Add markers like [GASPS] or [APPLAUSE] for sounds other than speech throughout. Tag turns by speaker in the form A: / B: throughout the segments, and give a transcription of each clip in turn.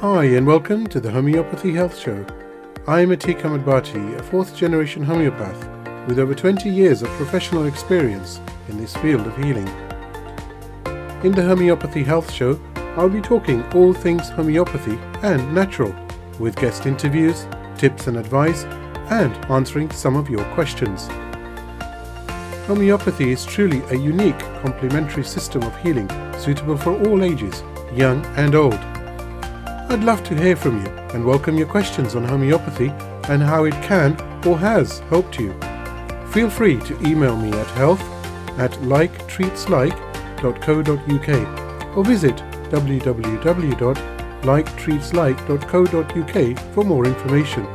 A: Hi, and welcome to the Homeopathy Health Show. I'm Atiq Ahmad Bhatti, a fourth generation homeopath with over 20 years of professional experience in this field of healing. In the Homeopathy Health Show, I'll be talking all things homeopathy and natural, with guest interviews, tips and advice, and answering some of your questions. Homeopathy is truly a unique complementary system of healing suitable for all ages, young and old. I'd love to hear from you and welcome your questions on homeopathy and how it can or has helped you. Feel free to email me at health at liketreatslike.co.uk or visit www.liketreatslike.co.uk for more information.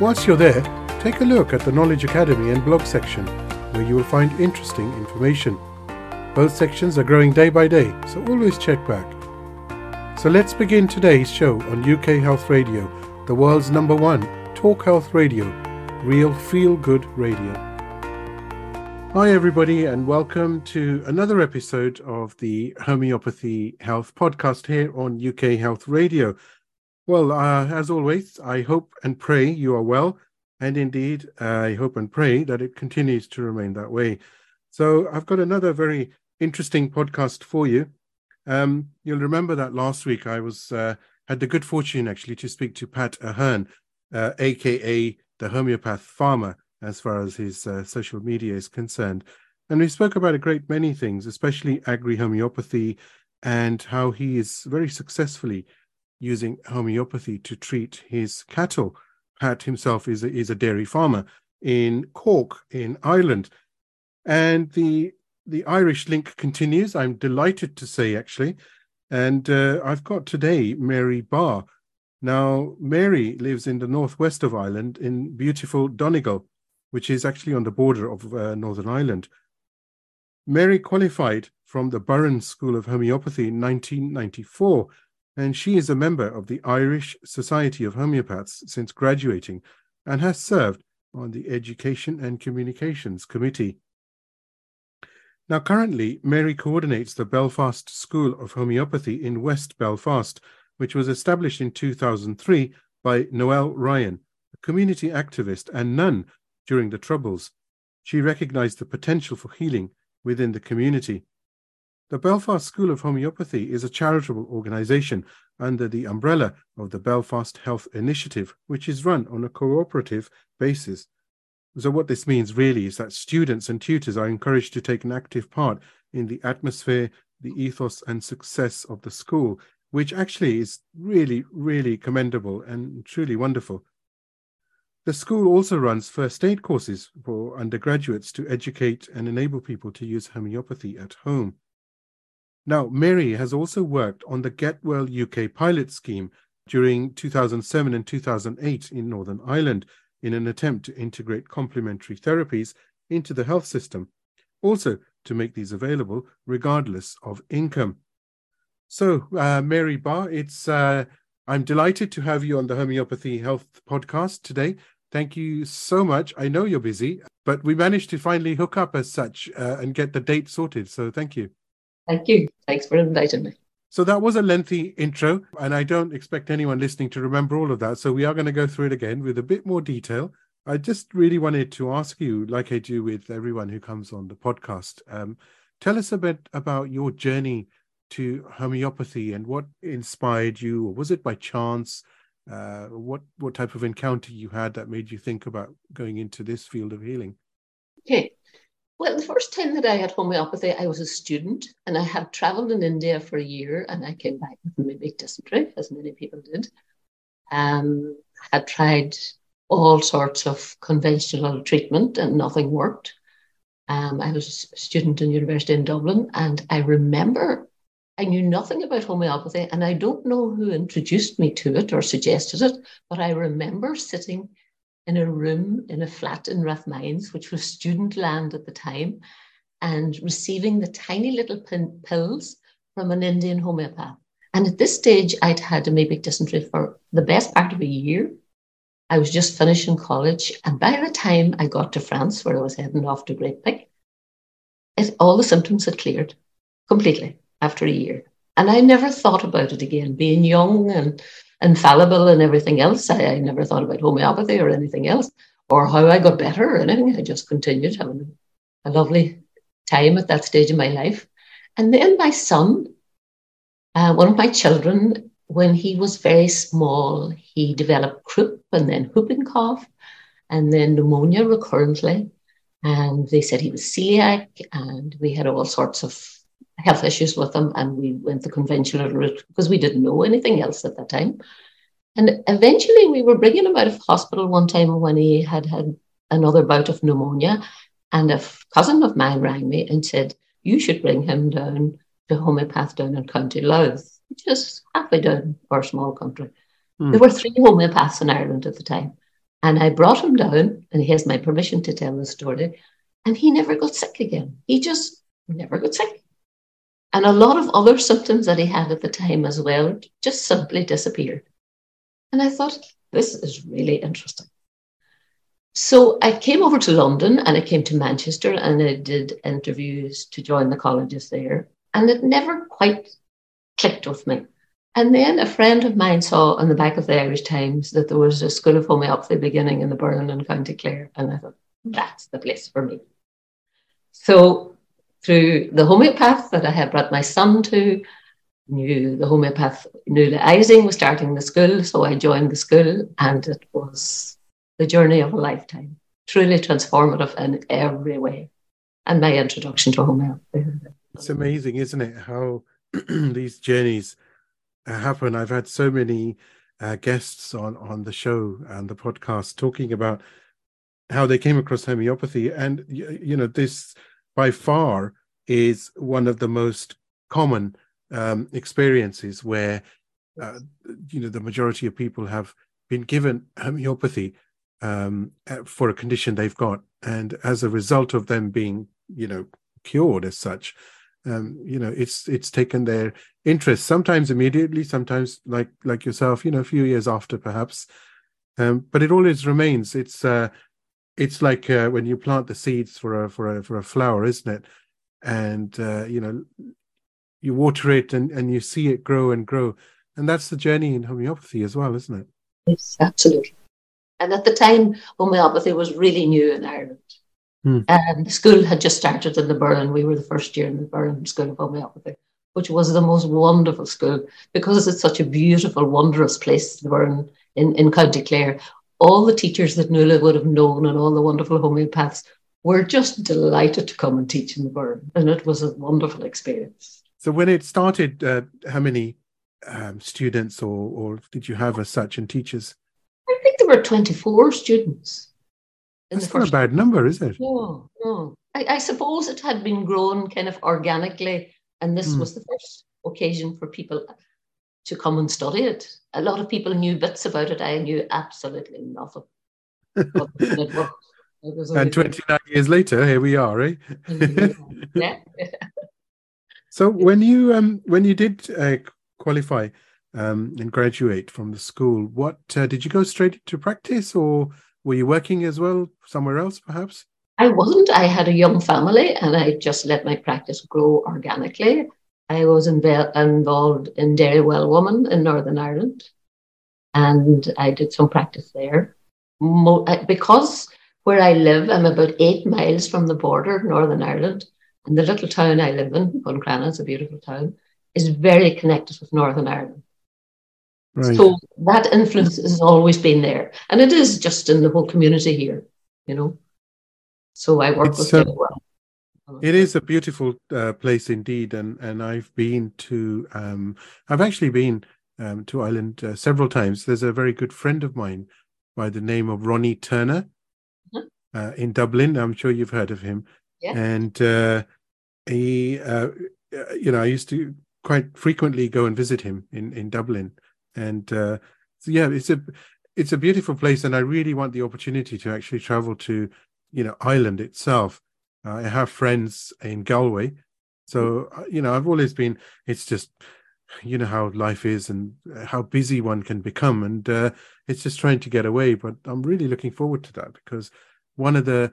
A: Whilst you're there, take a look at the Knowledge Academy and blog section where you will find interesting information. Both sections are growing day by day, so always check back. So let's begin today's show on UK Health Radio, the world's number one talk health radio, real feel good radio. Hi, everybody, and welcome to another episode of the Homeopathy Health Podcast here on UK Health Radio. Well, uh, as always, I hope and pray you are well, and indeed, I hope and pray that it continues to remain that way. So, I've got another very interesting podcast for you. Um, you'll remember that last week I was uh, had the good fortune actually to speak to Pat Ahern, uh, aka the homeopath farmer, as far as his uh, social media is concerned, and we spoke about a great many things, especially agri homeopathy, and how he is very successfully using homeopathy to treat his cattle. Pat himself is a, is a dairy farmer in Cork in Ireland, and the the Irish link continues. I'm delighted to say, actually. And uh, I've got today Mary Barr. Now, Mary lives in the northwest of Ireland in beautiful Donegal, which is actually on the border of uh, Northern Ireland. Mary qualified from the Burren School of Homeopathy in 1994, and she is a member of the Irish Society of Homeopaths since graduating and has served on the Education and Communications Committee. Now, currently, Mary coordinates the Belfast School of Homeopathy in West Belfast, which was established in 2003 by Noelle Ryan, a community activist and nun during the Troubles. She recognized the potential for healing within the community. The Belfast School of Homeopathy is a charitable organization under the umbrella of the Belfast Health Initiative, which is run on a cooperative basis so, what this means really is that students and tutors are encouraged to take an active part in the atmosphere, the ethos, and success of the school, which actually is really, really commendable and truly wonderful. The school also runs first aid courses for undergraduates to educate and enable people to use homeopathy at home. Now, Mary has also worked on the Get Well UK pilot scheme during 2007 and 2008 in Northern Ireland, in an attempt to integrate complementary therapies into the health system, also to make these available regardless of income. So, uh, Mary Barr, it's uh, I'm delighted to have you on the Homeopathy Health podcast today. Thank you so much. I know you're busy, but we managed to finally hook up as such uh, and get the date sorted. So, thank you.
B: Thank you. Thanks for inviting me.
A: So that was a lengthy intro, and I don't expect anyone listening to remember all of that. So we are going to go through it again with a bit more detail. I just really wanted to ask you, like I do with everyone who comes on the podcast, um, tell us a bit about your journey to homeopathy and what inspired you, or was it by chance? Uh, what what type of encounter you had that made you think about going into this field of healing?
B: Okay, well, the first time that I had homeopathy, I was a student and I had traveled in India for a year and I came back with big dysentery, as many people did. Um, had tried all sorts of conventional treatment and nothing worked. Um, I was a student in university in Dublin and I remember I knew nothing about homeopathy and I don't know who introduced me to it or suggested it, but I remember sitting in a room in a flat in Rathmines, which was student land at the time, and receiving the tiny little pin- pills from an Indian homeopath. And at this stage, I'd had amoebic dysentery for the best part of a year. I was just finishing college. And by the time I got to France, where I was heading off to Great Pick, it, all the symptoms had cleared completely after a year. And I never thought about it again. Being young and infallible and everything else, I, I never thought about homeopathy or anything else or how I got better or anything. I just continued having a lovely time at that stage of my life. And then my son, uh, one of my children, when he was very small, he developed croup and then whooping cough and then pneumonia recurrently. And they said he was celiac, and we had all sorts of health issues with him. And we went the conventional route because we didn't know anything else at that time. And eventually, we were bringing him out of hospital one time when he had had another bout of pneumonia. And a cousin of mine rang me and said, You should bring him down to homeopath down in County Louth, which is halfway down our small country. Mm. There were three homeopaths in Ireland at the time. And I brought him down, and he has my permission to tell the story. And he never got sick again. He just never got sick. And a lot of other symptoms that he had at the time as well just simply disappeared. And I thought, this is really interesting. So I came over to London and I came to Manchester and I did interviews to join the colleges there. And it never quite clicked with me. And then a friend of mine saw on the back of the Irish Times that there was a school of homeopathy beginning in the Burren in County Clare. And I thought, that's the place for me. So through the homeopath that I had brought my son to, knew the homeopath, Nuala Eising was starting the school. So I joined the school and it was the journey of a lifetime, truly transformative in every way. And my introduction to homeopathy.
A: It's amazing, isn't it? How [CLEARS THROAT] these journeys happen. I've had so many uh, guests on on the show and the podcast talking about how they came across homeopathy, and you know this by far is one of the most common um, experiences where uh, you know the majority of people have been given homeopathy um, for a condition they've got, and as a result of them being you know cured as such, um, you know it's it's taken their interest sometimes immediately sometimes like like yourself you know a few years after perhaps. Um, but it always remains. It's uh it's like uh, when you plant the seeds for a for a for a flower isn't it and uh, you know you water it and and you see it grow and grow and that's the journey in homeopathy as well isn't it
B: yes absolutely and at the time homeopathy was really new in ireland Hmm. And the school had just started in the Burren. We were the first year in the Burren School of Homeopathy, which was the most wonderful school because it's such a beautiful, wondrous place, the Burren in, in County Clare. All the teachers that Nuala would have known and all the wonderful homeopaths were just delighted to come and teach in the Burren. And it was a wonderful experience.
A: So when it started, uh, how many um, students or, or did you have as such and teachers?
B: I think there were 24 students.
A: That's not a bad number, is it?
B: No, no. I, I, suppose it had been grown kind of organically, and this mm. was the first occasion for people to come and study it. A lot of people knew bits about it. I knew absolutely nothing. [LAUGHS]
A: and 29 years later, here we are, eh? [LAUGHS] yeah. so when you um when you did uh, qualify um and graduate from the school, what uh, did you go straight to practice or were you working as well somewhere else, perhaps?
B: I wasn't. I had a young family and I just let my practice grow organically. I was inv- involved in Derry Well Woman in Northern Ireland and I did some practice there. Mo- because where I live, I'm about eight miles from the border of Northern Ireland. And the little town I live in, Buncrana, is a beautiful town, is very connected with Northern Ireland. Right. So that influence has always been there. And it is just in the whole community here, you know. So I work it's, with uh, well.
A: It is a beautiful uh, place indeed, and and I've been to. Um, I've actually been um, to Ireland uh, several times. There's a very good friend of mine by the name of Ronnie Turner mm-hmm. uh, in Dublin. I'm sure you've heard of him. Yeah. And uh, he, uh, you know, I used to quite frequently go and visit him in in Dublin and uh, so yeah, it's a it's a beautiful place, and I really want the opportunity to actually travel to you know Ireland itself. Uh, I have friends in Galway, so uh, you know I've always been. It's just you know how life is and how busy one can become, and uh, it's just trying to get away. But I'm really looking forward to that because one of the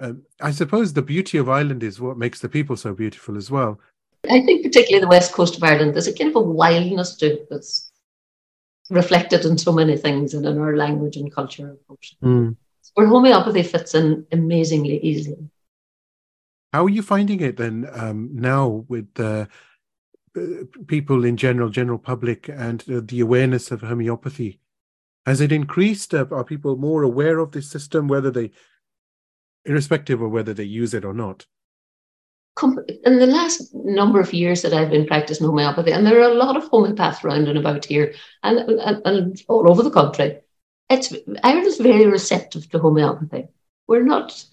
A: uh, I suppose the beauty of Ireland is what makes the people so beautiful as well.
B: I think particularly the west coast of Ireland, there's a kind of a wildness to it that's reflected in so many things and in our language and culture and function. Mm. Where homeopathy fits in amazingly easily.
A: How are you finding it then um, now with the uh, people in general, general public, and uh, the awareness of homeopathy? Has it increased? Uh, are people more aware of this system, whether they, irrespective of whether they use it or not?
B: in the last number of years that I've been practicing homeopathy, and there are a lot of homeopaths around and about here and, and, and all over the country, it's Ireland's very receptive to homeopathy. We're not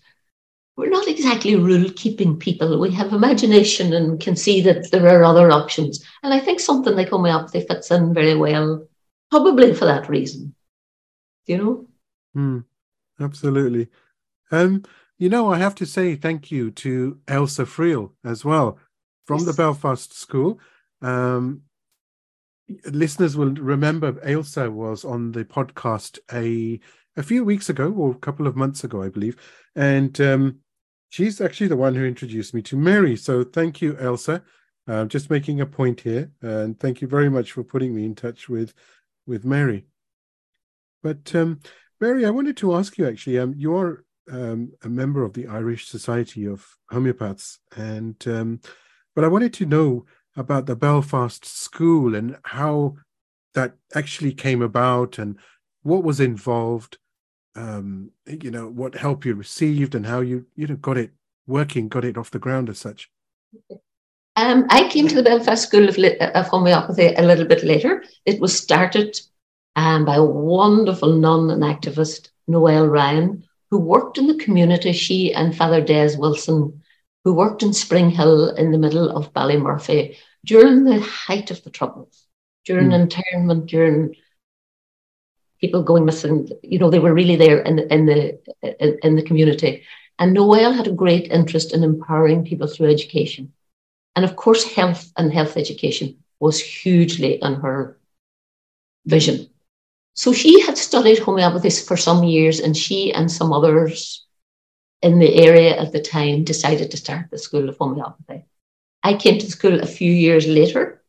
B: we're not exactly rule keeping people. We have imagination and can see that there are other options. And I think something like homeopathy fits in very well, probably for that reason. You know?
A: Mm, absolutely. Um, you know, I have to say thank you to Ailsa Friel as well from yes. the Belfast School. Um, listeners will remember Ailsa was on the podcast a a few weeks ago or a couple of months ago, I believe, and um, she's actually the one who introduced me to Mary. So thank you, Ailsa. Uh, just making a point here, and thank you very much for putting me in touch with with Mary. But um, Mary, I wanted to ask you actually. Um, you are um, a member of the Irish Society of Homeopaths, and um, but I wanted to know about the Belfast School and how that actually came about and what was involved. Um, you know, what help you received and how you you know got it working, got it off the ground as such.
B: Um, I came to the Belfast School of, of Homeopathy a little bit later. It was started um, by a wonderful nun and activist, Noelle Ryan, who worked in the community, she and Father Des Wilson, who worked in Spring Hill in the middle of Ballymurphy during the height of the Troubles, during mm. internment, during people going missing. You know, they were really there in, in the in, the community. And Noelle had a great interest in empowering people through education. And of course, health and health education was hugely in her vision. So she had studied homeopathy for some years, and she and some others in the area at the time decided to start the School of Homeopathy. I came to school a few years later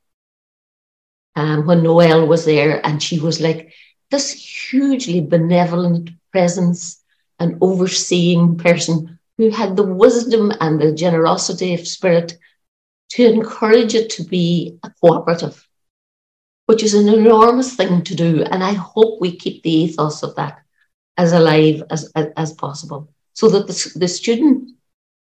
B: um, when Noelle was there, and she was like this hugely benevolent presence and overseeing person who had the wisdom and the generosity of spirit to encourage it to be a cooperative which is an enormous thing to do. And I hope we keep the ethos of that as alive as, as, as possible so that the, the student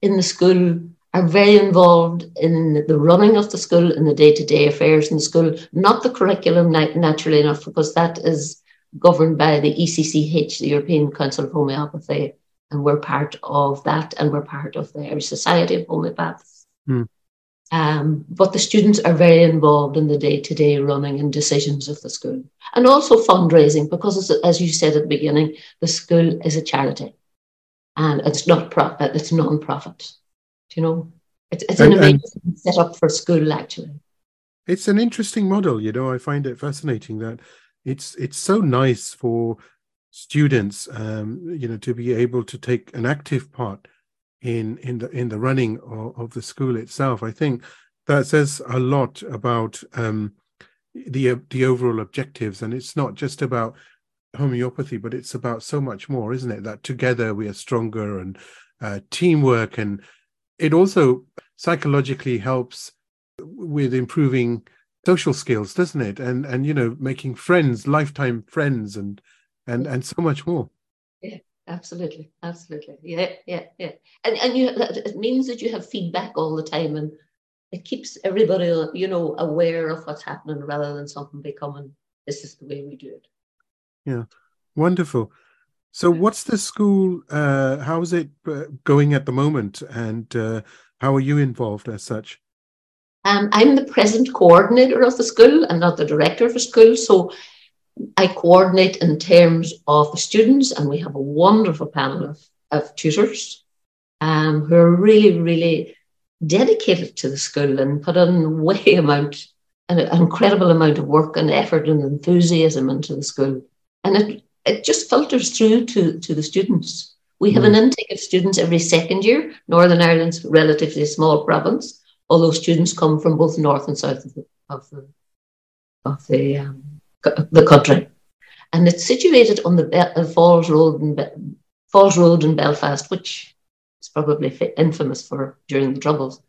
B: in the school are very involved in the running of the school and the day-to-day affairs in the school, not the curriculum naturally enough, because that is governed by the ECCH, the European Council of Homeopathy, and we're part of that, and we're part of the Irish Society of Homeopaths. Mm. Um, but the students are very involved in the day to day running and decisions of the school. And also fundraising, because as you said at the beginning, the school is a charity and it's not profit, it's non profit. Do You know, it's, it's an amazing set up for school actually.
A: It's an interesting model, you know. I find it fascinating that it's it's so nice for students, um, you know, to be able to take an active part in in the in the running of, of the school itself. I think that says a lot about um, the the overall objectives, and it's not just about homeopathy, but it's about so much more, isn't it? That together we are stronger, and uh, teamwork, and it also psychologically helps with improving social skills, doesn't it? And and you know, making friends, lifetime friends, and and and so much more.
B: Yeah. Absolutely, absolutely. Yeah, yeah, yeah. And and you it means that you have feedback all the time, and it keeps everybody you know aware of what's happening rather than something becoming this is the way we do it.
A: Yeah, wonderful. So, what's the school? Uh, how is it uh, going at the moment, and uh, how are you involved as such?
B: Um, I'm the present coordinator of the school and not the director of the school. So I coordinate in terms of the students, and we have a wonderful panel of, of tutors um, who are really, really dedicated to the school and put in way [LAUGHS] amount, an, incredible amount of work and effort and enthusiasm into the school. And it, it just filters through to, to the students. We have mm. an intake of students every second year. Northern Ireland's relatively small province. Although students come from both north and south of the of the, of the, um, the country. And it's situated on the Be- uh, Falls Road in Be- Falls Road in Belfast, which is probably infamous for during the Troubles.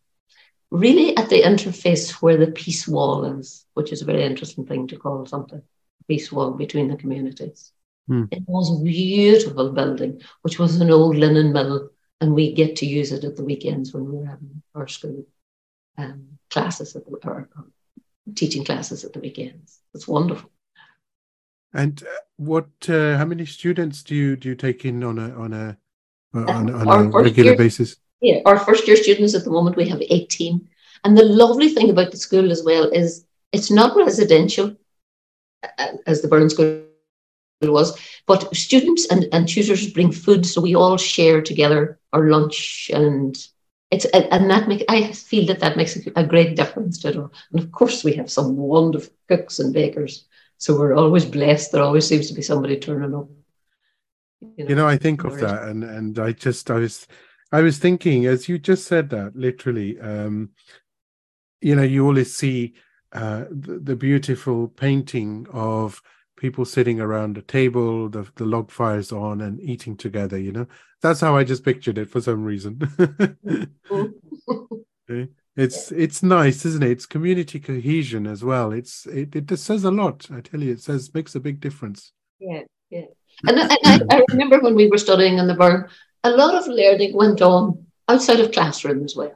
B: Really, at the interface where the peace wall is, which is a very interesting thing to call something, peace wall between the communities.
A: Hmm.
B: It was a beautiful building, which was an old linen mill, and we get to use it at the weekends when we were having our school um, classes at the, or, or teaching classes at the weekends. It's wonderful.
A: And uh, what? Uh, how many students do you do you take in on a on a on, on
B: Our
A: a regular
B: year-
A: basis?
B: Yeah, our first year students at the moment we have 18. And the lovely thing about the school as well is it's not residential uh, as the Burren School was, but students and, and tutors bring food, so we all share together our lunch and it's and that make I feel that that makes a great difference to it all. And of course, we have some wonderful cooks and bakers, so we're always blessed. There always seems to be somebody turning up.
A: You know, I think of that, and and I just I was I was thinking as you just said that literally. Um, you know, you always see uh, the, the beautiful painting of people sitting around a table, the the log fires on, and eating together. You know, that's how I just pictured it for some reason. [LAUGHS] Okay. It's it's nice, isn't it? It's community cohesion as well. It's it, it just says a lot. I tell you, it says makes a big difference.
B: Yeah, yeah. And, I- and I, [LAUGHS] I remember when we were studying in the Burren, a lot of learning went on outside of classroom as well.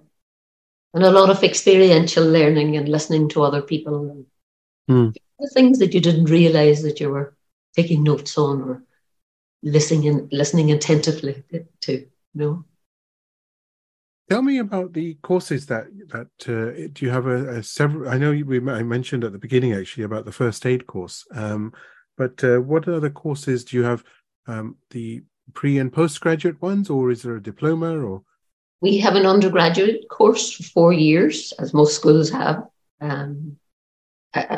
B: And a lot of experiential learning and listening to other people and
A: Hmm.
B: The things that you didn't realize that you were taking notes on or listening listening attentively to, you know.
A: Tell me about the courses that that uh, do you have a, a several? I know we I mentioned at the beginning actually about the first aid course, um, but uh, what other courses do you have? Um, the pre and postgraduate ones, or is there a diploma? Or
B: We have an undergraduate course for four years, as most schools have, um,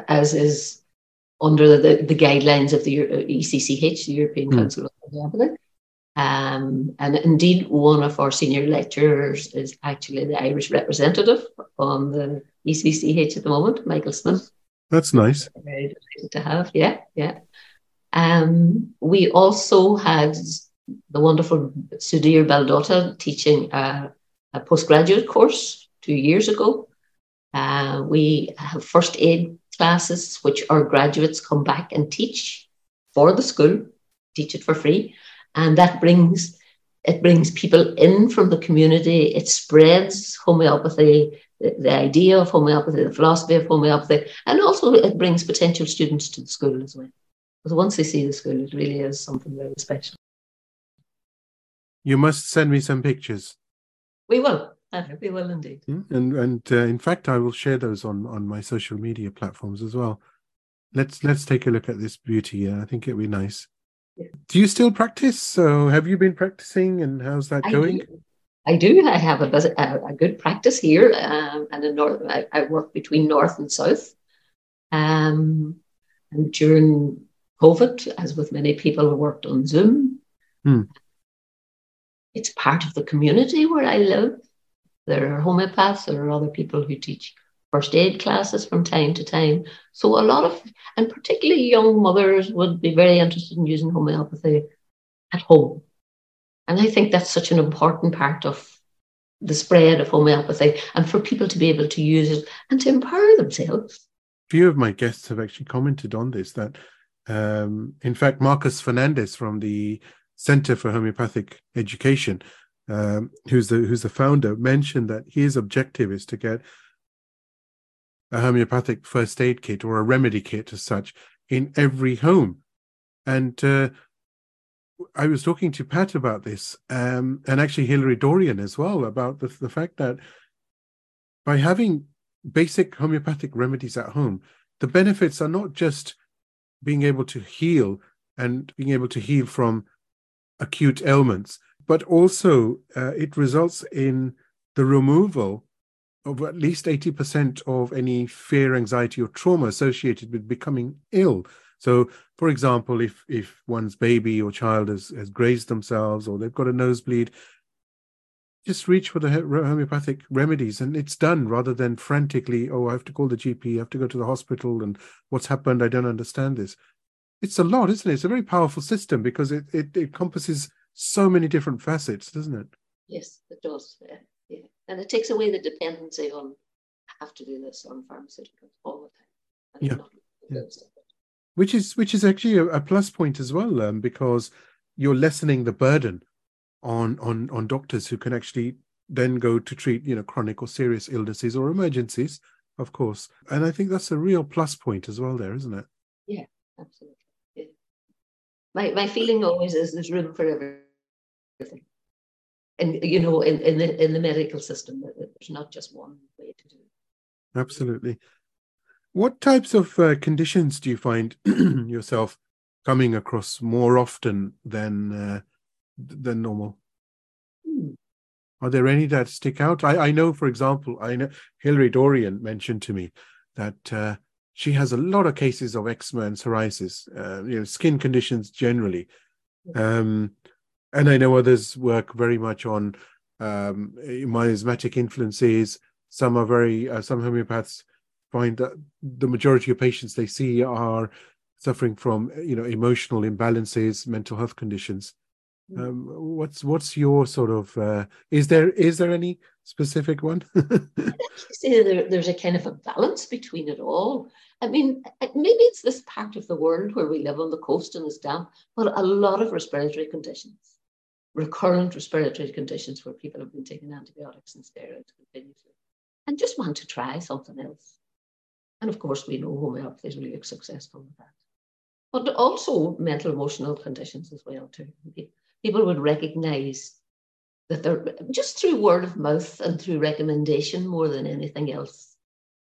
B: as is under the, the guidelines of the uh, ECCH, the European
A: Hmm.
B: Council of Homeopathy. Um, and indeed, one of our senior lecturers is actually the Irish representative on the ECCH at the moment, Michael Smith.
A: that's nice.
B: Very delighted to have, yeah, yeah. Um, we also had the wonderful Sudhir Baldota teaching a, a postgraduate course two years ago. Uh, we have first aid classes, which our graduates come back and teach for the school, teach it for free, and that brings it brings people in from the community. It spreads homeopathy, the, the idea of homeopathy, the philosophy of homeopathy, and also it brings potential students to the school as well. Because once they see the school, it really is something very special.
A: You must send me some pictures,
B: We will. Uh, we will indeed.
A: And and uh, in fact, I will share those on on my social media platforms as well. Let's let's take a look at this beauty. Yeah, I think it'd be nice.
B: Yeah.
A: Do you still practice? So, have you been practicing, and how's that
B: I
A: going?
B: do. I do. I have a, a, a good practice here, um, and in north, I, I work between north and south. Um, and during COVID, as with many people, I worked on Zoom.
A: Hmm.
B: It's part of the community where I live. There are homeopaths. There are other people who teach first aid classes from time to time. So a lot of, and particularly young mothers, would be very interested in using homeopathy at home. And I think that's such an important part of the spread of homeopathy and for people to be able to use it and to empower themselves.
A: A few of my guests have actually commented on this that um, in fact marcus fernandez from the center for homeopathic education um, who's the who's the founder mentioned that his objective is to get a homeopathic first aid kit or a remedy kit as such in every home. And uh, I was talking to Pat about this, um, and actually Hilary Dorian as well, about the, the fact that by having basic homeopathic remedies at home, the benefits are not just being able to heal and being able to heal from acute ailments, but also uh, it results in the removal of at least 80% of any fear, anxiety, or trauma associated with becoming ill. So, for example, if if one's baby or child has, has grazed themselves or they've got a nosebleed, just reach for the homeopathic remedies and it's done rather than frantically oh i have to call the gp i have to go to the hospital and what's happened? I don't understand this. It's a lot isn't it? It's a very powerful system because it, it, it encompasses so many different facets doesn't it
B: yes it does yeah, yeah. and it takes away the dependency on have to do this on pharmaceuticals all the
A: time yeah. yeah. which is which is actually a, a plus point as well um, because you're lessening the burden on on on doctors who can actually then go to treat you know chronic or serious illnesses or emergencies of course and i think that's a real plus point as well there isn't it
B: yeah absolutely yeah. my my feeling always is there's room for everything and you know in, in the in the medical system there's not just one way to do it
A: absolutely what types of uh, conditions do you find [CLEARS THROAT] yourself coming across more often than uh, than normal? Hmm. Are there any that stick out? I, I know, for example, I know Hilary Dorian mentioned to me that uh, she has a lot of cases of eczema and psoriasis, uh, you know, skin conditions generally. Um, and I know others work very much on um, miasmatic influences. Some are very, uh, some homeopaths find that the majority of patients they see are suffering from, you know, emotional imbalances, mental health conditions. Mm. Um, what's what's your sort of uh, is there is there any specific one? [LAUGHS]
B: say there, there's a kind of a balance between it all. I mean, maybe it's this part of the world where we live on the coast and it's damp, but a lot of respiratory conditions, recurrent respiratory conditions where people have been taking antibiotics and steroids continuously and just want to try something else. And of course, we know homeopathy is really successful with that. But also mental emotional conditions as well too people would recognize that they're just through word of mouth and through recommendation more than anything else.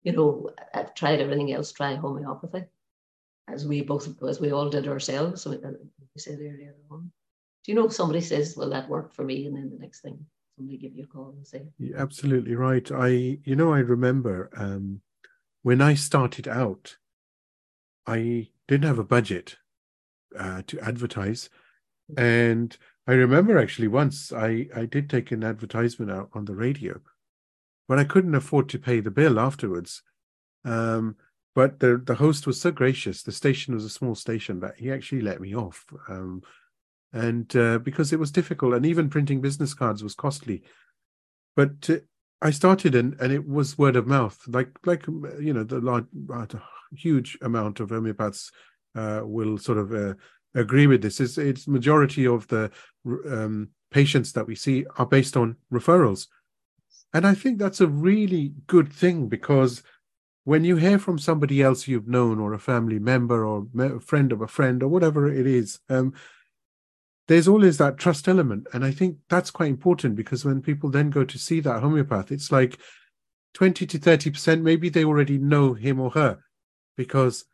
B: You know, I've tried everything else, try homeopathy, as we both, as we all did ourselves. We said earlier on. Do you know somebody says, "Well, that worked for me," and then the next thing somebody give you a call and say,
A: You're absolutely right. I, you know, I remember um, when I started out, I didn't have a budget uh, to advertise. And I remember actually once I, I did take an advertisement out on the radio, but I couldn't afford to pay the bill afterwards. Um, but the the host was so gracious. The station was a small station that he actually let me off. Um, and uh, because it was difficult, and even printing business cards was costly. But uh, I started, and and it was word of mouth, like like you know the large, huge amount of homeopaths uh, will sort of uh, agree with this. Is it's majority of the um, patients that we see are based on referrals, and I think that's a really good thing because when you hear from somebody else you've known or a family member or a friend of a friend or whatever it is um, there's always that trust element. And i think that's quite important because when people then go to see that homeopath it's like 20 to 30 percent maybe they already know him or her because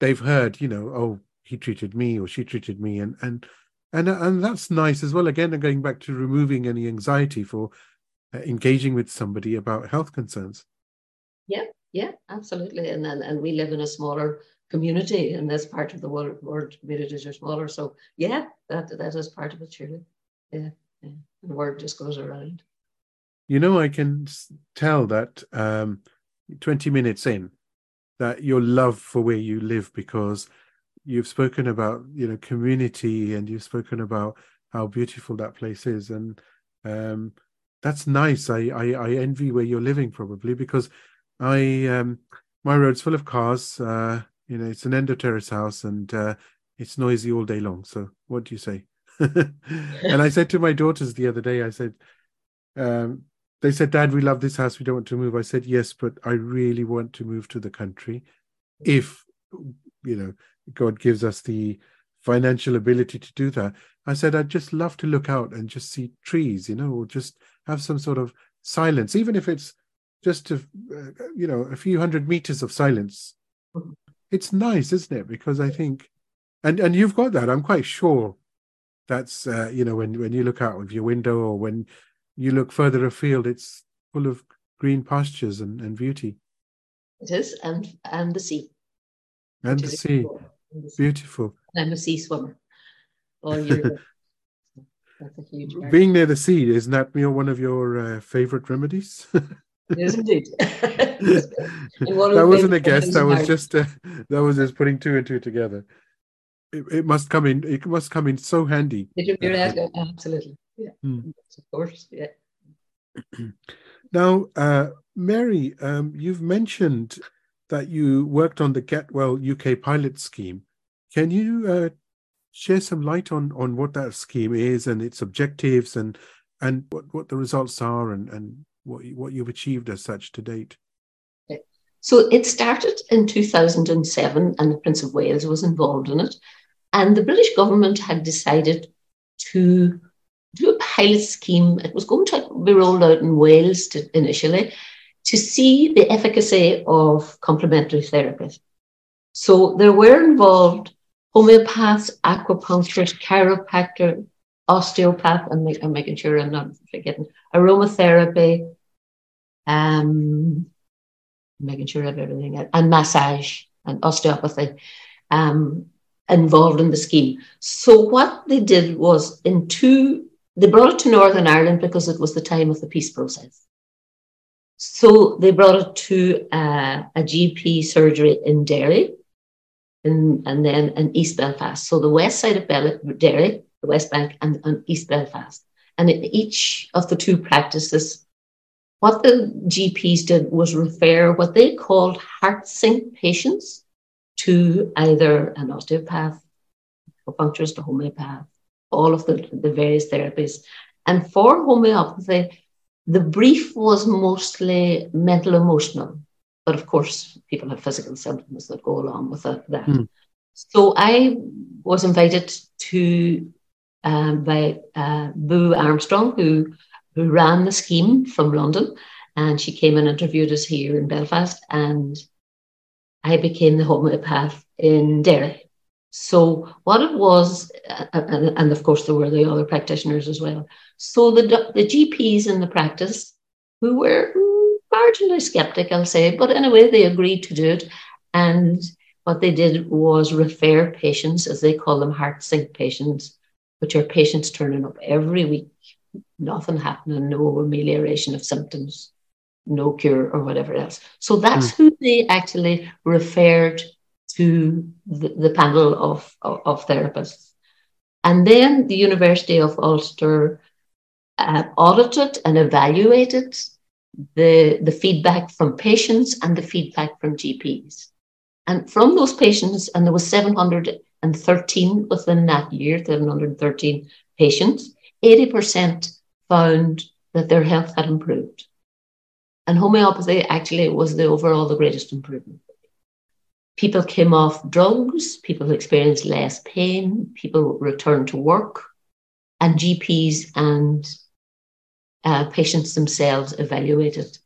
A: they've heard you know oh he treated me or she treated me. And and and and that's nice as well. Again going back to removing any anxiety for uh, engaging with somebody about health concerns.
B: Yeah yeah absolutely. And then and we live in a smaller community in this part of the world world communities are smaller. So yeah that that is part of it surely yeah, yeah. the word just goes around.
A: You know i can tell that um 20 minutes in that your love for where you live because you've spoken about you know community and you've spoken about how beautiful that place is. And um, that's nice. I, I, I envy where you're living probably because i um my road's full of cars uh you know it's an end of terrace house and uh it's noisy all day long so what do you say [LAUGHS] and i said to my daughters the other day i said um they said dad we love this house we don't want to move i said yes but i really want to move to the country if you know God gives us the financial ability to do that. I said, I'd just love to look out and just see trees, you know, or just have some sort of silence, even if it's just, a, uh, you know, a few hundred meters of silence. It's nice, isn't it? Because I think, and and you've got that. I'm quite sure that's, uh, you know, when when you look out of your window or when you look further afield, it's full of green pastures and, and beauty.
B: It is, and and the sea.
A: And the sea. Beautiful.
B: I'm a sea swimmer all [LAUGHS] year. That's a huge.
A: Being near the sea, isn't that one of your uh, favorite remedies? [LAUGHS]
B: It [LAUGHS] is indeed. [LAUGHS]
A: that wasn't a guess. That was just uh, that was just putting two and two together. It, it, must come in. It must come in so handy.
B: Absolutely. Yeah. Hmm. Of course. Yeah. [CLEARS THROAT]
A: now, uh, Mary, um, you've mentioned that you worked on the Get Well UK pilot scheme. Can you uh, share some light on on what that scheme is and its objectives and and what, what the results are and, and what, what you've achieved as such to date?
B: So it started in 2007 and the Prince of Wales was involved in it. And the British government had decided to do a pilot scheme. It was going to be rolled out in Wales to, initially to see the efficacy of complementary therapies. So there were involved homeopaths, acupuncturists, chiropractor, osteopath, and I'm making sure I'm not forgetting aromatherapy, um, making sure have everything, and massage and osteopathy um, involved in the scheme. So what they did was in two, they brought it to Northern Ireland because it was the time of the peace process. So they brought it to uh, a GP surgery in Derry, in, and then in East Belfast. So the west side of Bel- Derry, the West Bank, and, and East Belfast. And in each of the two practices, what the GPs did was refer what they called heart sink patients to either an osteopath, acupuncturist, a homeopath, all of the, the various therapies. And for homeopathy, the brief was mostly mental emotional. But of course, people have physical symptoms that go along with that. Mm. So I was invited to um, by uh, Boo Armstrong, who who ran the scheme from London, and she came and interviewed us here in Belfast, and I became the homeopath in Derry. So what it was, and, and, of course there were the other practitioners as well. So the the GPs in the practice who were marginally skeptic, I'll say, but anyway, they agreed to do it. And what they did was refer patients, as they call them, heart sink patients, which are patients turning up every week, nothing happening, no amelioration of symptoms, no cure or whatever else. So that's mm. who they actually referred to the, the panel of, of, of, therapists. And then the University of Ulster uh, audited and evaluated the, the feedback from patients and the feedback from GPs. And from those patients, and there was 713 within that year, 713 patients, 80% found that their health had improved. And homeopathy actually was the overall the greatest improvement. People came off drugs, people experienced less pain, people returned to work, and GPs and uh, patients themselves evaluated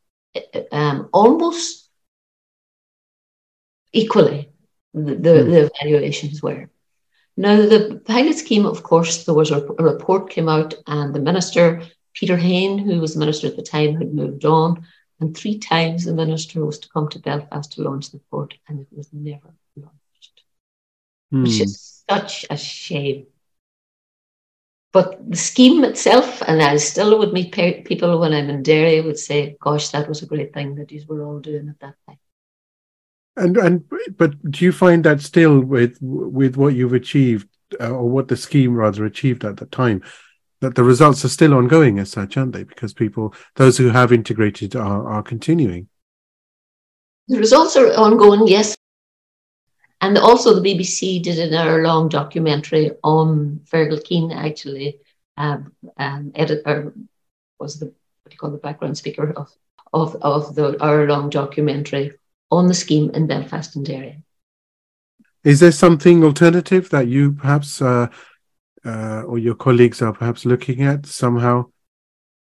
B: um, almost equally the, the, mm. the, evaluations were. Now, the pilot scheme, of course, there was a, a report came out, and the minister, Peter Hain, who was the minister at the time, had moved on. And three times the minister was to come to Belfast to launch the report, and it was never launched, mm. which is such a shame. But the scheme itself, and I still would meet people when I'm in Derry, would say, "Gosh, that was a great thing that you were all doing at that time."
A: And and but do you find that still with with what you've achieved, uh, or what the scheme rather achieved at the time, that the results are still ongoing as such, aren't they? Because people, those who have integrated, are are continuing.
B: The results are ongoing, yes. And also, the BBC did an hour long documentary on Fergal Keane, actually. Um, um, editor was the what do you call the background speaker of, of, of the hour long documentary on the scheme in Belfast and Derry.
A: Is there something alternative that you perhaps uh, uh, or your colleagues are perhaps looking at somehow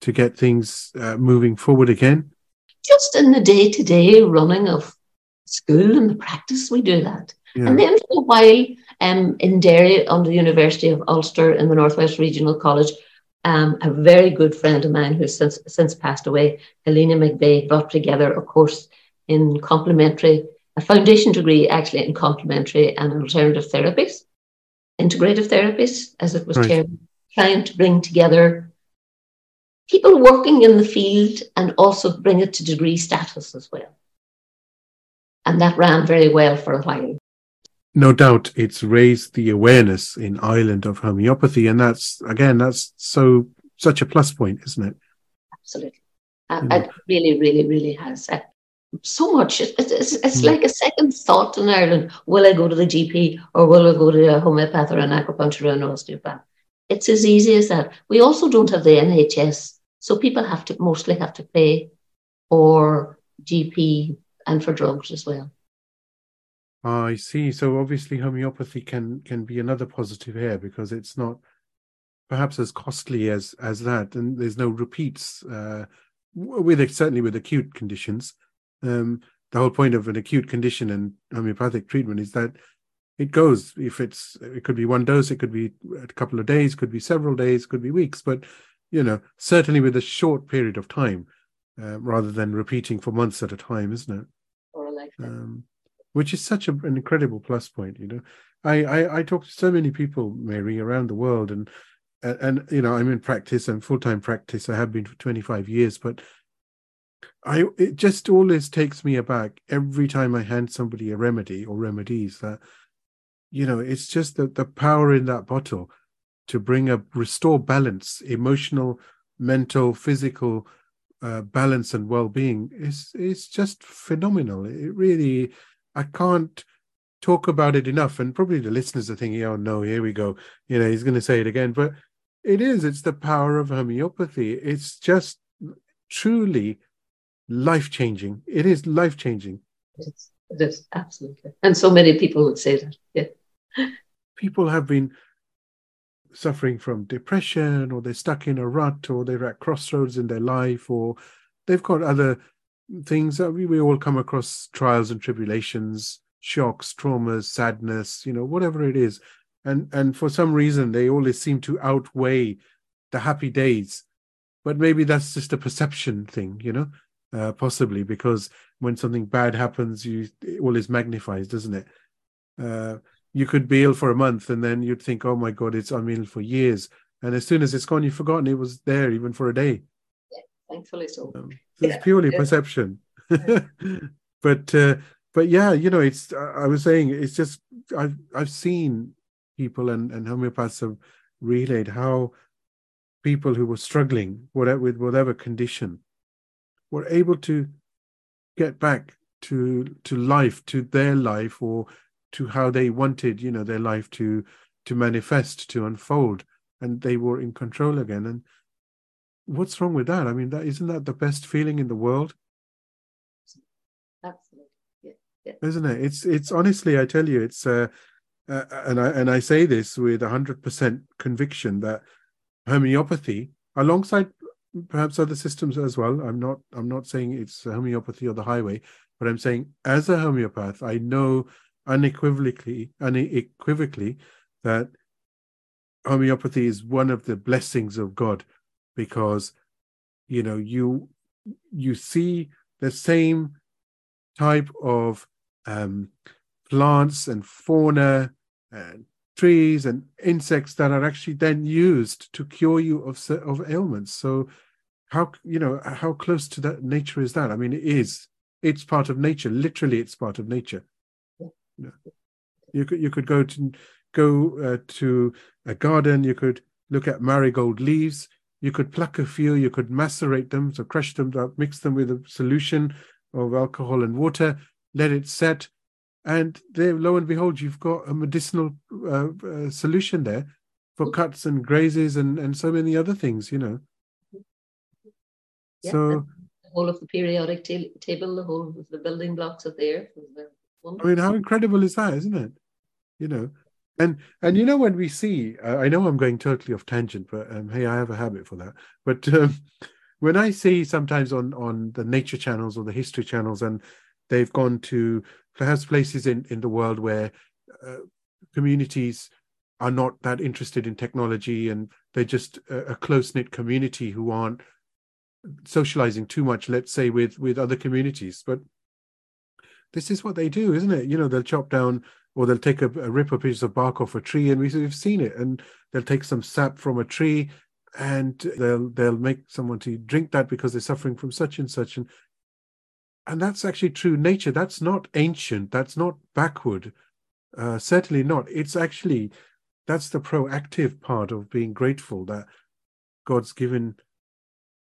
A: to get things uh, moving forward again?
B: Just in the day to day running of school and the practice, we do that. Yeah. And then for a while um, in Derry, under the University of Ulster in the Northwest Regional College, um, a very good friend of mine who's since, since passed away, Helena McVeigh, brought together a course in complementary, a foundation degree actually in complementary and alternative therapies, integrative therapies, as it was right. termed. trying to bring together people working in the field and also bring it to degree status as well. And that ran very well for a while.
A: No doubt it's raised the awareness in Ireland of homeopathy. And that's, again, that's so, such a plus point, isn't it?
B: Absolutely. And mm. it really, really, really has. So much. It's, it's, it's mm. like a second thought in Ireland. Will I go to the GP or will I go to a homeopath or an acupuncturist or an osteopath? It's as easy as that. We also don't have the NHS so people have to mostly have to pay for GP and for drugs as well.
A: I see. So obviously homeopathy can can be another positive here because it's not perhaps as costly as as that, and there's no repeats uh, with certainly with acute conditions. Um, the whole point of an acute condition and homeopathic treatment is that it goes. If it's it could be one dose, it could be a couple of days, could be several days, could be weeks, but you know, certainly with a short period of time, uh, rather than repeating for months at a time, isn't it?
B: Or a lifetime. Um,
A: which is such a, an incredible plus point. You know, I, I I talk to so many people, Mary, around the world, and and you know, I'm in practice. I'm full time practice. I have been for 25 years, but I it just always takes me aback every time I hand somebody a remedy or remedies that you know it's just the the power in that bottle to bring a restore balance, emotional, mental, physical uh, balance and well-being is is just phenomenal. It really, I can't talk about it enough. And probably the listeners are thinking, "Oh no, here we go." You know, he's going to say it again, but it is. It's the power of homeopathy. It's just truly life changing. It is life changing.
B: It's, it is absolutely, and so many people would say that. Yeah.
A: People have been suffering from depression or they're stuck in a rut or they're at crossroads in their life or they've got other things that we, we all come across trials and tribulations shocks traumas sadness you know whatever it is and and for some reason they always seem to outweigh the happy days but maybe that's just a perception thing you know uh, possibly because when something bad happens you it is magnifies doesn't it uh, you could be ill for a month and then you'd think, oh my God, it's I'm ill for years. And as soon as it's gone, you've forgotten it was there even for a day.
B: Yeah, thankfully so. Um,
A: so yeah. It's purely yeah. perception. [LAUGHS] but uh, but yeah, you know, it's I was saying it's just I've I've seen people and, and homeopaths have relayed how people who were struggling whatever with whatever condition were able to get back to to life, to their life or to how they wanted you know their life to to manifest to unfold and they were in control again. And what's wrong with that? I mean that isn't that the best feeling in the world?
B: Absolutely. Yeah, yeah.
A: isn't it? It's it's honestly i tell you it's uh, uh and i and i say this with 100% conviction that homeopathy alongside perhaps other systems as well i'm not i'm not saying it's homeopathy or the highway but i'm saying as a homeopath i know unequivocally, unequivocally that homeopathy is one of the blessings of God because you know you you see the same type of um, plants and fauna and trees and insects that are actually then used to cure you of of ailments. So how you know how close to that nature is that? I mean, it is. It's part of nature. Literally, it's part of nature. You could you could go to go uh, to a garden. You could look at marigold leaves. You could pluck a few. You could macerate them, so crush them up, mix them with a solution of alcohol and water. Let it set, and there, lo and behold, you've got a medicinal uh, uh, solution there for cuts and grazes and and so many other things. You know.
B: Yeah, so the whole of the periodic table, the whole of the building blocks are there.
A: I mean, how incredible is that, isn't it? You know, and and you know when we see, uh, I know I'm going totally off tangent, but um, hey, I have a habit for that. But um, when I see sometimes on on the nature channels or the history channels, and they've gone to perhaps places in in the world where uh, communities are not that interested in technology, and they're just a, a close knit community who aren't socializing too much, let's say, with with other communities, but this is what they do, isn't it? You know, they'll chop down or they'll take a, a rip a piece of bark off a tree, and we, we've seen it, and they'll take some sap from a tree, and they'll they'll make someone to drink that because they're suffering from such and such, and and that's actually true nature. That's not ancient. That's not backward. Uh, certainly not. It's actually that's the proactive part of being grateful that God's given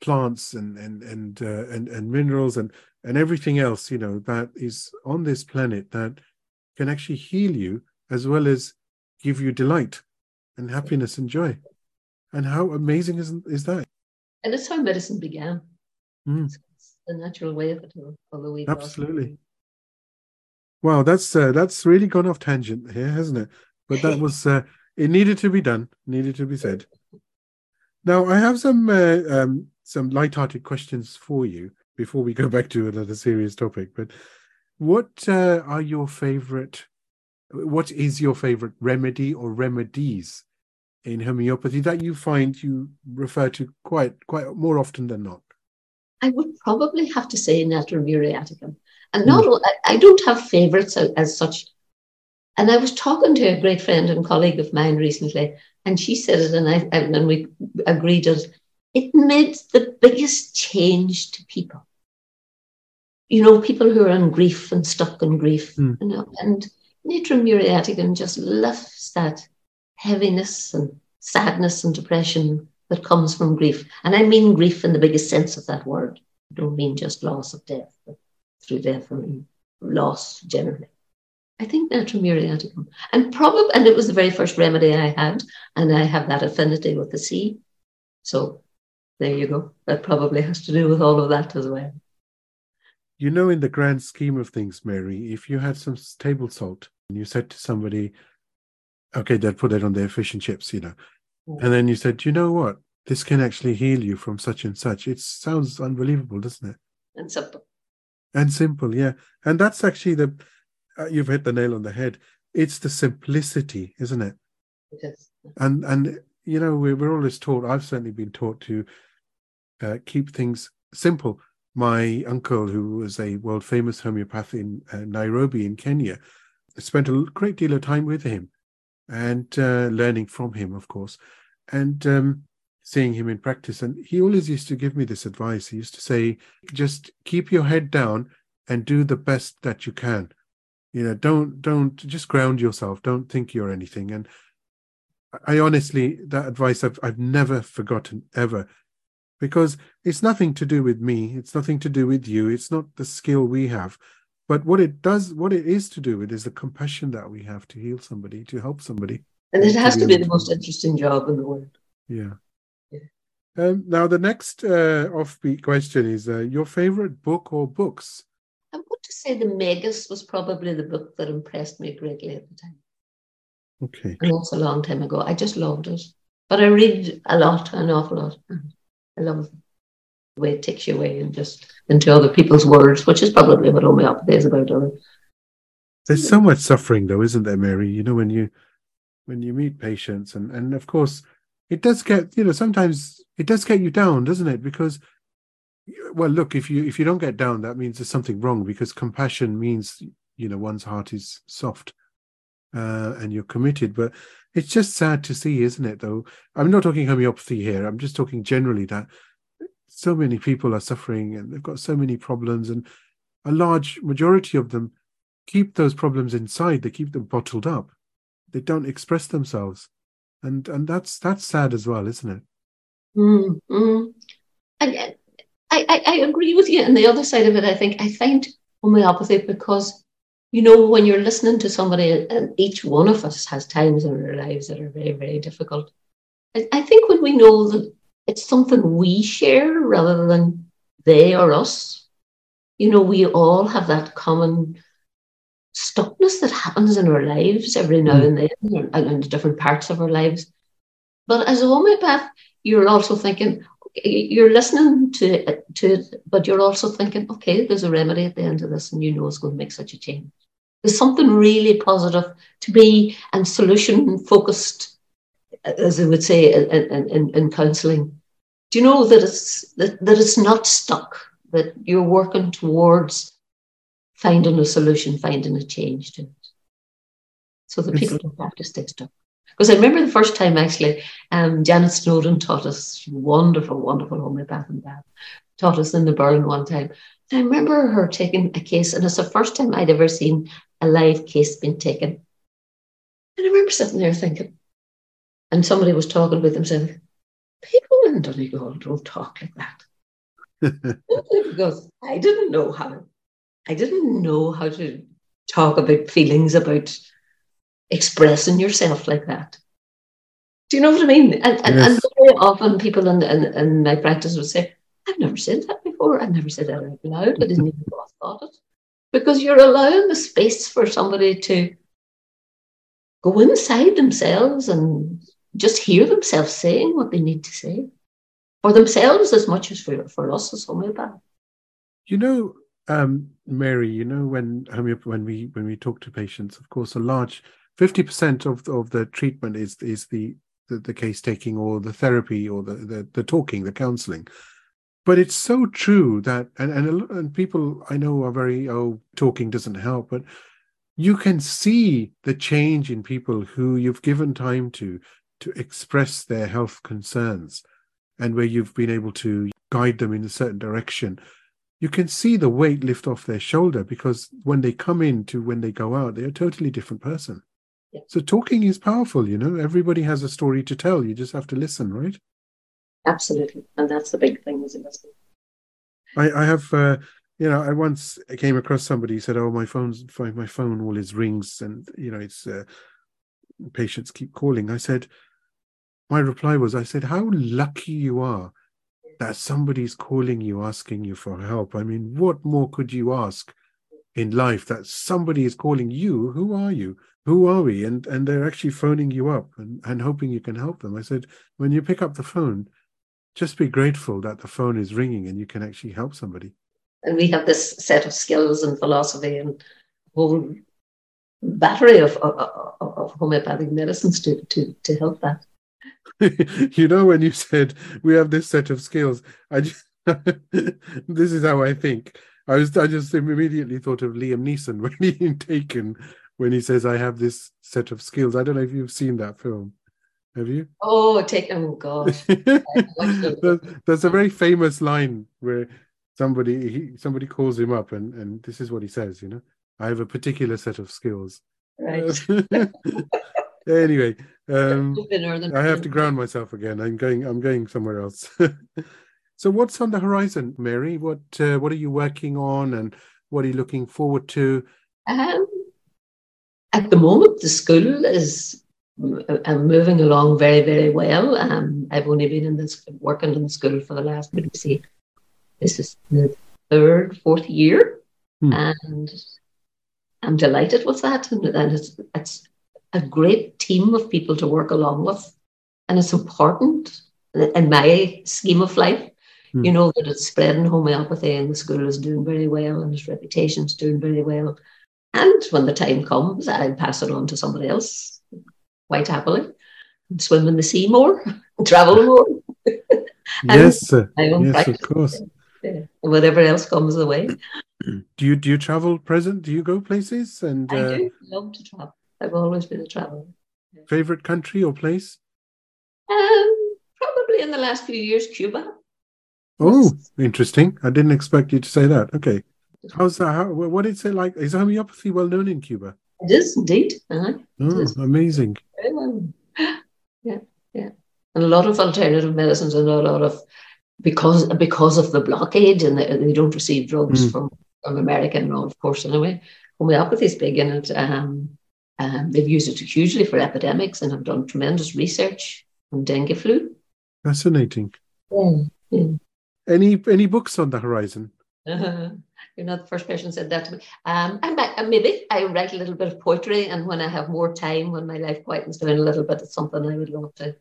A: plants and and and uh, and and minerals and and everything else you know that is on this planet that can actually heal you as well as give you delight and happiness and joy. And how amazing is is that?
B: And that's how medicine began.
A: Mm.
B: it's the natural way of it although we
A: absolutely. Wow that's uh, that's really gone off tangent here hasn't it? But that [LAUGHS] was uh, it needed to be done needed to be said now I have some uh, um, some light-hearted questions for you before we go back to another serious topic. But what uh, are your favorite? What is your favorite remedy or remedies in homeopathy that you find you refer to quite quite more often than not?
B: I would probably have to say Natrum muriaticum, and not mm. I, I don't have favorites as, as such. And I was talking to a great friend and colleague of mine recently, and she said it, and I and we agreed it. It made the biggest change to people. You know, people who are in grief and stuck in grief, mm. you know, and Natrum muriaticum just lifts that heaviness and sadness and depression that comes from grief. And I mean grief in the biggest sense of that word. I don't mean just loss of death, but through death, I mean loss generally. I think Natrum muriaticum. And probably, and it was the very first remedy I had, and I have that affinity with the sea. So there you go. That probably has to do with all of that as well.
A: You know, in the grand scheme of things, Mary, if you had some table salt and you said to somebody, okay, they'd put it on their fish and chips, you know, and then you said, you know what? This can actually heal you from such and such. It sounds unbelievable, doesn't it?
B: And simple.
A: And simple, yeah. And that's actually the you've hit the nail on the head. It's the simplicity, isn't it?
B: Yes.
A: And and you know we're, we're always taught. I've certainly been taught to uh, keep things simple. My uncle, who was a world famous homeopath in uh, Nairobi in Kenya, spent a great deal of time with him and uh, learning from him, of course, and um, seeing him in practice. And he always used to give me this advice. He used to say, just keep your head down and do the best that you can you know don't don't just ground yourself. Don't think you're anything. And i honestly that advice i've, I've never forgotten ever. Because it's nothing to do with me. It's nothing to do with you. It's not the skill we have. But what it does what it is to do with is the compassion that we have to heal somebody to help somebody.
B: And it has to, be, to be the most interesting job in the world.
A: Yeah. Um, now the next uh, offbeat question is uh, your favorite book or books
B: to say The Magus was probably the book that impressed me greatly at the time.
A: Okay.
B: And that's a long time ago. I just loved it. But I read a lot, an awful lot. I love the way it takes you away and just into other people's words, which is probably what homeopathy is about.
A: There's so much suffering though, isn't there, Mary? You know, when you when you meet patients and, and of course it does get, you know, sometimes it does get you down, doesn't it? Because well look if you if you don't get down that means there's something wrong because compassion means you know one's heart is soft uh, and you're committed. But it's just sad to see isn't it though? I'm not talking homeopathy here. I'm just talking generally that so many people are suffering and they've got so many problems and a large majority of them keep those problems inside. They keep them bottled up. They don't express themselves. And and that's that's sad as well isn't it?
B: Mm, I, I, I agree with you. And the other side of it, I think I find homeopathy because, you know, when you're listening to somebody, and each one of us has times in our lives that are very, very difficult. I, I think when we know that it's something we share rather than they or us, you know, we all have that common stuckness that happens in our lives every now mm. and then and in different parts of our lives. But as a homeopath, you're also thinking, you're listening to to it, but you're also thinking, okay, there's a remedy at the end of this, and you know it's going to make such a change. There's something really positive to be and solution focused, as I would say in, in, in counselling. Do you know that it's that, that it's not stuck? That you're working towards finding a solution, finding a change to it. so that people don't have to stay stuck. Because I remember the first time actually, um, Janet Snowden taught us wonderful, wonderful homeopath and bath, taught us in the Burren one time. I remember her taking a case, and it's the first time I'd ever seen a live case being taken. And I remember sitting there thinking, and somebody was talking with them saying, People in Donegal don't talk like that. [LAUGHS] because I didn't know how. I didn't know how to talk about feelings, about expressing yourself like that. Do you know what I mean? And, yes. and, and very often people in, in, in my practice would say, I've never said that before. I've never said that out loud. I didn't even thought it. Because you're allowing the space for somebody to go inside themselves and just hear themselves saying what they need to say for themselves as much as for, for us as homeopaths.
A: You know, um, Mary, you know, when when we when we talk to patients, of course, a large fifty percent of of the treatment is is the the, the case taking or the therapy or the, the the talking, the counselling. But it's so true that and and and people I know are very oh talking doesn't help, but you can see the change in people who you've given time to to express their health concerns and where you've been able to guide them in a certain direction you can see the weight lift off their shoulder because when they come in to when they go out they're a totally different person yeah. so talking is powerful you know? Everybody has a story to tell. You just have to listen right?
B: Absolutely. And that's the big thing isn't it?
A: I i have uh, you know i once came across somebody who said oh my phone's my phone all is rings and you know it's uh, patients keep calling. I said my reply was i said how lucky you are that somebody's calling you asking you for help. I mean what more could you ask in life that somebody is calling you who are you? Who are we? And and they're actually phoning you up and, and hoping you can help them. I said when you pick up the phone just be grateful that the phone is ringing and you can actually help somebody.
B: And we have this set of skills and philosophy and whole battery of, of, of homeopathic medicines to, to, to help that. [LAUGHS]
A: You know when you said we have this set of skills i just [LAUGHS] this is how i think i was i just immediately thought of liam neeson [LAUGHS] when he taken when he says i have this set of skills i don't know if you've seen that film have you
B: oh taken oh god [LAUGHS]
A: there's a very famous line where somebody he, somebody calls him up and and this is what he says you know i have a particular set of skills
B: right [LAUGHS]
A: anyway, um, I have to ground myself again. I'm going. I'm going somewhere else. So, what's on the horizon, Mary? What uh, What are you working on, and what are you looking forward to?
B: Um, at the moment, the school is I'm moving along very, very well. Um, I've only been in this working in the school for the last, let me see, this is the third, fourth year, hmm. and I'm delighted with that. And, and it's, it's a great team of people to work along with. And it's important in my scheme of life, mm. you know, that it's spreading homeopathy and the school is doing very well and its reputation is doing very well. And when the time comes, I'll pass it on to somebody else quite happily. and Swim in the sea more, [LAUGHS] travel more. [LAUGHS]
A: yes, yes, of course. [LAUGHS]
B: whatever else comes the way. [CLEARS THROAT]
A: Do you do you travel present? Do you go places? And
B: I uh, do love to travel. I've always been a traveler.
A: Favorite country or place?
B: Um, probably in the last few years, Cuba.
A: Oh, interesting. I didn't expect you to say that. Okay. How's that? How, what is it like? Is homeopathy well known in Cuba?
B: It is indeed. Uh-huh.
A: Oh, amazing. [GASPS]
B: Yeah, yeah. And a lot of alternative medicines and a lot of because because of the blockade and they, they don't receive drugs mm. from, from America and all, of course, anyway. Homeopathy is big in it. Um, um, they've used it hugely for epidemics and have done tremendous research on dengue flu.
A: Fascinating.
B: Yeah, yeah.
A: Any any books on the horizon?
B: Uh, [LAUGHS] you're not the first person said that to me. Um, I might, uh, maybe I write a little bit of poetry, and when I have more time, when my life quietens down a little bit, it's something I would love to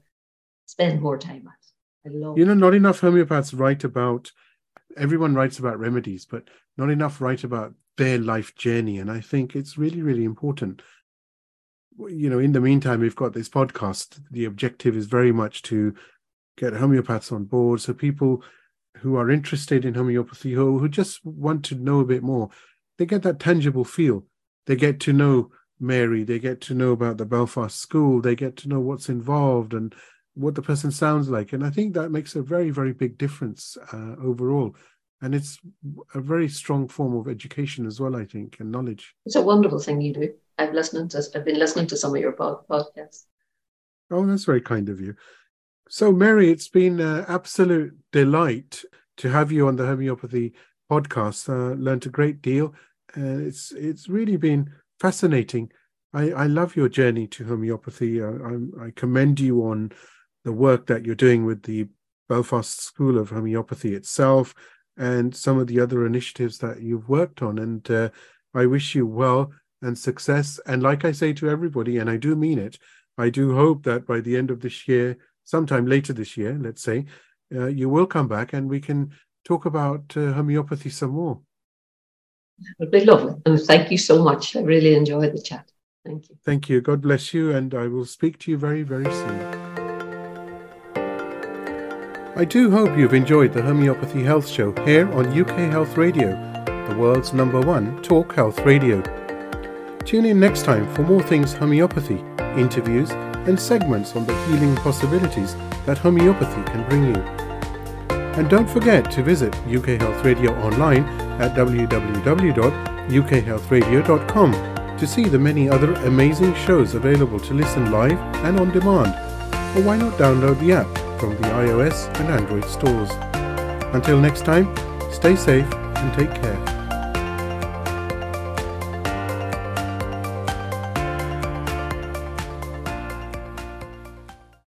B: spend more time at. I love.
A: You know, not enough homeopaths write about. Everyone writes about remedies, but not enough write about their life journey, and I think it's really, really important you know, in the meantime, we've got this podcast. The objective is very much to get homeopaths on board. So people who are interested in homeopathy, who, who just want to know a bit more, they get that tangible feel. They get to know Mary, they get to know about the Belfast School, they get to know what's involved and what the person sounds like. And I think that makes a very, very big difference uh, overall. And it's a very strong form of education as well, I think, and knowledge.
B: It's a wonderful thing you do. I've listened to, I've been listening to some of your podcasts.
A: Oh, that's very kind of you. So, Mary, it's been an absolute delight to have you on the homeopathy podcast. Uh, learned a great deal, and it's it's really been fascinating. I, I love your journey to homeopathy. I, I, I commend you on the work that you're doing with the Belfast School of Homeopathy itself and some of the other initiatives that you've worked on. And uh, I wish you well and success. And like I say to everybody, and I do mean it, I do hope that by the end of this year, sometime later this year, let's say, uh, you will come back and we can talk about uh, homeopathy some more.
B: It would be lovely. And thank you so much. I really enjoyed the chat. Thank you.
A: Thank you. God bless you. And I will speak to you very, very soon. I do hope you've enjoyed the Homeopathy Health Show here on UK Health Radio, the world's number one talk health radio. Tune in next time for more things homeopathy, interviews, and segments on the healing possibilities that homeopathy can bring you. And don't forget to visit UK Health Radio online at www.ukhealthradio.com to see the many other amazing shows available to listen live and on demand. Or why not download the app from the iOS and Android stores. Until next time, stay safe and take care.